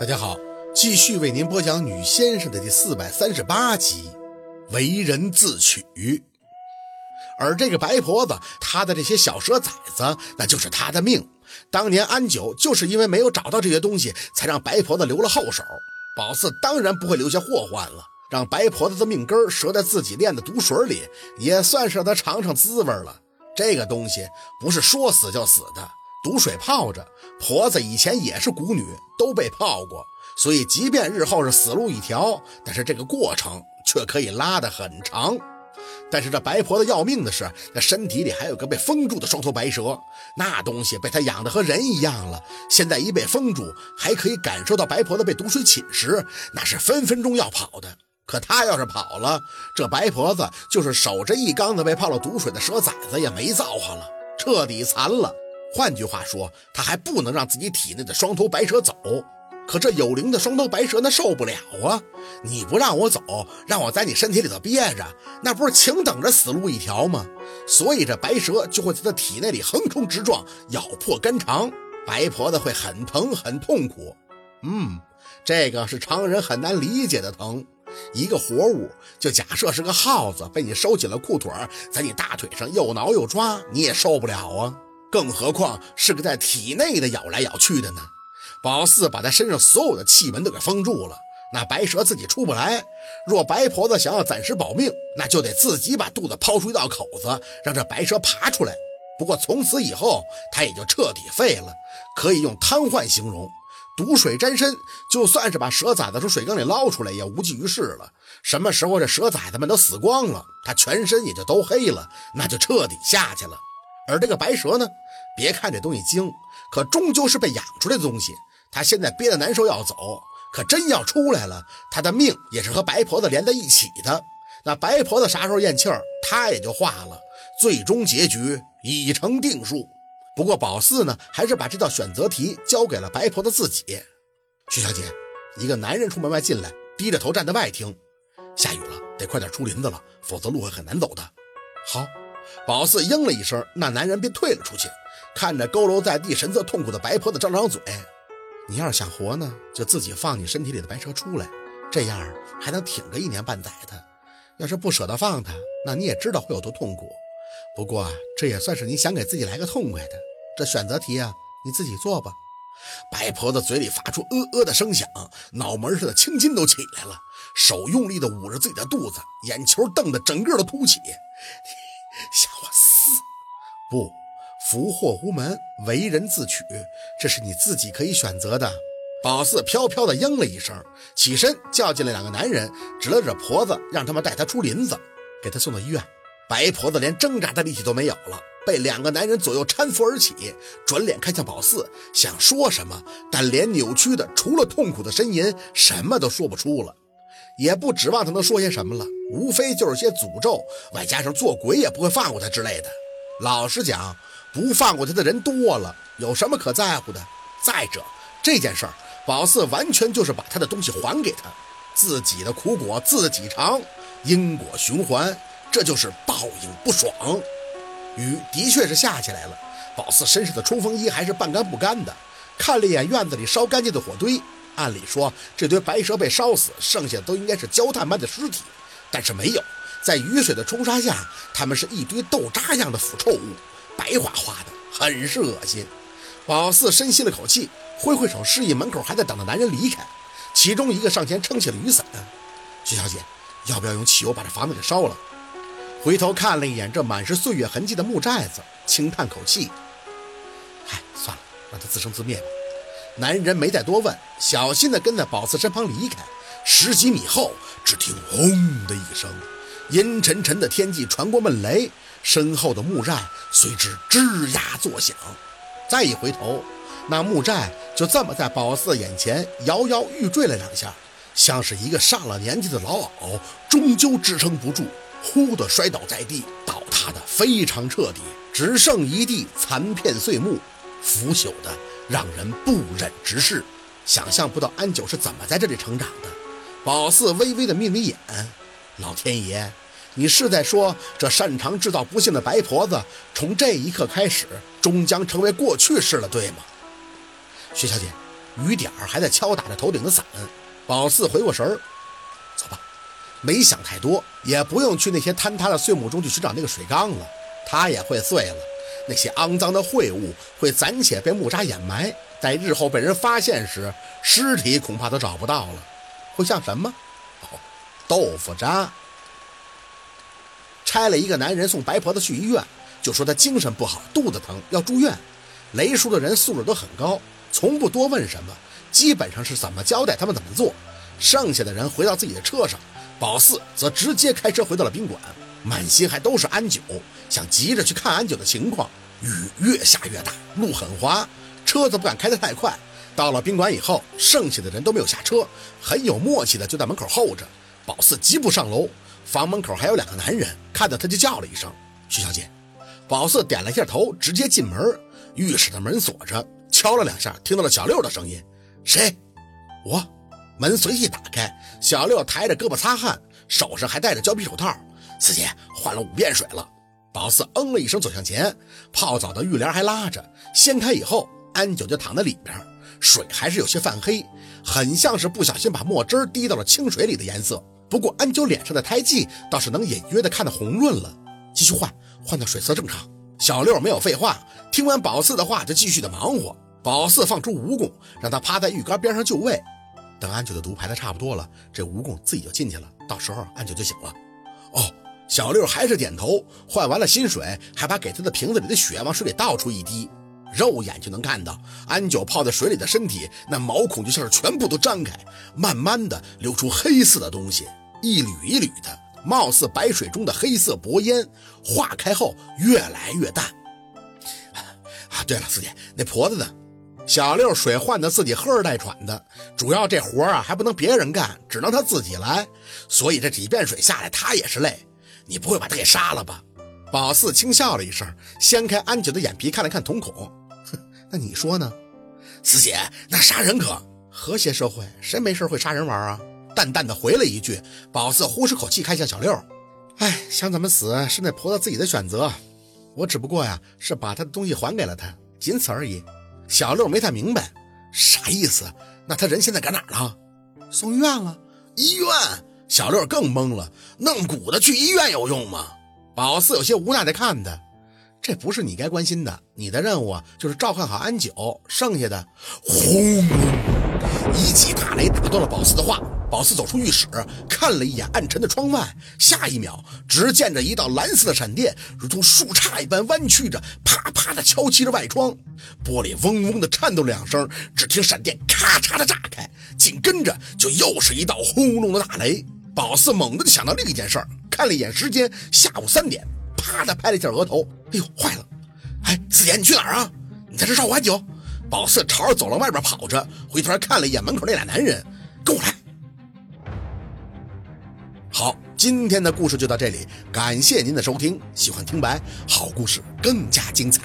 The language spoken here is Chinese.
大家好，继续为您播讲《女先生》的第四百三十八集《为人自取》。而这个白婆子，她的这些小蛇崽子，那就是她的命。当年安九就是因为没有找到这些东西，才让白婆子留了后手。宝四当然不会留下祸患了，让白婆子的命根折在自己炼的毒水里，也算是让他尝尝滋味了。这个东西不是说死就死的。毒水泡着，婆子以前也是蛊女，都被泡过，所以即便日后是死路一条，但是这个过程却可以拉得很长。但是这白婆子要命的是，那身体里还有个被封住的双头白蛇，那东西被她养得和人一样了，现在一被封住，还可以感受到白婆子被毒水侵蚀，那是分分钟要跑的。可她要是跑了，这白婆子就是守着一缸子被泡了毒水的蛇崽子也没造化了，彻底残了。换句话说，他还不能让自己体内的双头白蛇走。可这有灵的双头白蛇那受不了啊！你不让我走，让我在你身体里头憋着，那不是请等着死路一条吗？所以这白蛇就会在他体内里横冲直撞，咬破肝肠。白婆子会很疼很痛苦。嗯，这个是常人很难理解的疼。一个活物，就假设是个耗子，被你收紧了裤腿，在你大腿上又挠又抓，你也受不了啊！更何况是个在体内的咬来咬去的呢？宝四把他身上所有的气门都给封住了，那白蛇自己出不来。若白婆子想要暂时保命，那就得自己把肚子抛出一道口子，让这白蛇爬出来。不过从此以后，他也就彻底废了，可以用瘫痪形容。毒水沾身，就算是把蛇崽子从水缸里捞出来，也无济于事了。什么时候这蛇崽子们都死光了，他全身也就都黑了，那就彻底下去了。而这个白蛇呢，别看这东西精，可终究是被养出来的东西。它现在憋得难受要走，可真要出来了，它的命也是和白婆子连在一起的。那白婆子啥时候咽气儿，它也就化了。最终结局已成定数。不过宝四呢，还是把这道选择题交给了白婆子自己。徐小姐，一个男人从门外进来，低着头站在外厅。下雨了，得快点出林子了，否则路会很难走的。好。宝四应了一声，那男人便退了出去，看着佝偻在地、神色痛苦的白婆子，张张嘴：“你要是想活呢，就自己放你身体里的白蛇出来，这样还能挺个一年半载的。要是不舍得放他，那你也知道会有多痛苦。不过这也算是你想给自己来个痛快的。这选择题啊，你自己做吧。”白婆子嘴里发出呃呃的声响，脑门上的青筋都起来了，手用力地捂着自己的肚子，眼球瞪得整个都凸起。吓我死不？福祸无门，为人自取，这是你自己可以选择的。宝四飘飘的应了一声，起身叫进来两个男人，指了指婆子，让他们带他出林子，给他送到医院。白婆子连挣扎的力气都没有了，被两个男人左右搀扶而起，转脸看向宝四，想说什么，但脸扭曲的，除了痛苦的呻吟，什么都说不出了。也不指望他能说些什么了，无非就是些诅咒，外加上做鬼也不会放过他之类的。老实讲，不放过他的人多了，有什么可在乎的？再者，这件事儿，宝四完全就是把他的东西还给他，自己的苦果自己尝，因果循环，这就是报应不爽。雨的确是下起来了，宝四身上的冲锋衣还是半干不干的，看了一眼院子里烧干净的火堆。按理说，这堆白蛇被烧死，剩下的都应该是焦炭般的尸体，但是没有，在雨水的冲刷下，它们是一堆豆渣样的腐臭物，白花花的，很是恶心。宝四深吸了口气，挥挥手示意门口还在等的男人离开。其中一个上前撑起了雨伞：“徐小姐，要不要用汽油把这房子给烧了？”回头看了一眼这满是岁月痕迹的木寨子，轻叹口气：“嗨，算了，让它自生自灭吧。”男人没再多问，小心地跟在宝四身旁离开。十几米后，只听“轰”的一声，阴沉沉的天际传过闷雷，身后的木寨随之吱呀作响。再一回头，那木寨就这么在宝四眼前摇摇欲坠了两下，像是一个上了年纪的老媪，终究支撑不住，忽地摔倒在地，倒塌的非常彻底，只剩一地残片碎木，腐朽的。让人不忍直视，想象不到安九是怎么在这里成长的。宝四微微的眯眯眼，老天爷，你是在说这擅长制造不幸的白婆子，从这一刻开始终将成为过去式了，对吗？徐小姐，雨点儿还在敲打着头顶的伞。宝四回过神儿，走吧，没想太多，也不用去那些坍塌的碎木中去寻找那个水缸了，它也会碎了。那些肮脏的秽物会暂且被木渣掩埋，在日后被人发现时，尸体恐怕都找不到了。会像什么？哦，豆腐渣。拆了一个男人送白婆子去医院，就说他精神不好，肚子疼要住院。雷叔的人素质都很高，从不多问什么，基本上是怎么交代他们怎么做。剩下的人回到自己的车上，宝四则直接开车回到了宾馆，满心还都是安九，想急着去看安九的情况。雨越下越大，路很滑，车子不敢开得太快。到了宾馆以后，剩下的人都没有下车，很有默契的就在门口候着。宝四急步上楼，房门口还有两个男人，看到他就叫了一声：“徐小姐。”宝四点了一下头，直接进门。浴室的门锁着，敲了两下，听到了小六的声音：“谁？我。”门随即打开，小六抬着胳膊擦汗，手上还戴着胶皮手套。四姐换了五遍水了。宝四嗯了一声，走向前，泡澡的浴帘还拉着，掀开以后，安九就躺在里边，水还是有些泛黑，很像是不小心把墨汁滴到了清水里的颜色。不过安九脸上的胎记倒是能隐约的看到红润了。继续换，换到水色正常。小六没有废话，听完宝四的话就继续的忙活。宝四放出蜈蚣，让他趴在浴缸边上就位。等安九的毒排的差不多了，这蜈蚣自己就进去了，到时候安九就醒了。哦，小六还是点头。换完了新水，还把给他的瓶子里的血往水里倒出一滴，肉眼就能看到安九泡在水里的身体，那毛孔就像是全部都张开，慢慢的流出黑色的东西，一缕一缕的，貌似白水中的黑色薄烟，化开后越来越淡。啊，对了，四姐，那婆子呢？小六水换的自己喝着带喘的，主要这活啊还不能别人干，只能他自己来，所以这几遍水下来他也是累。你不会把他给杀了吧？宝四轻笑了一声，掀开安九的眼皮看了看瞳孔，哼，那你说呢？四姐，那杀人可和谐社会谁没事会杀人玩啊？淡淡的回了一句。宝四呼出口气，看向小六，哎，想怎么死是那婆子自己的选择，我只不过呀是把她的东西还给了她，仅此而已。小六没太明白，啥意思？那他人现在搁哪儿了？送医院了。医院？小六更懵了。弄骨的去医院有用吗？宝四有些无奈的看他，这不是你该关心的。你的任务，就是照看好安九，剩下的……轰！一记大雷打断了宝四的话。宝四走出浴室，看了一眼暗沉的窗外，下一秒，只见着一道蓝色的闪电，如同树杈一般弯曲着，啪啪的敲击着外窗，玻璃嗡嗡的颤动两声，只听闪电咔嚓的炸开，紧跟着就又是一道轰隆的大雷。宝四猛地就想到另一件事儿，看了一眼时间，下午三点，啪的拍了一下额头，哎呦，坏了！哎，四姐，你去哪儿啊？你在这照顾安九？宝四朝着走廊外边跑着，回头看了一眼门口那俩男人，跟我来。好，今天的故事就到这里，感谢您的收听。喜欢听白，好故事更加精彩。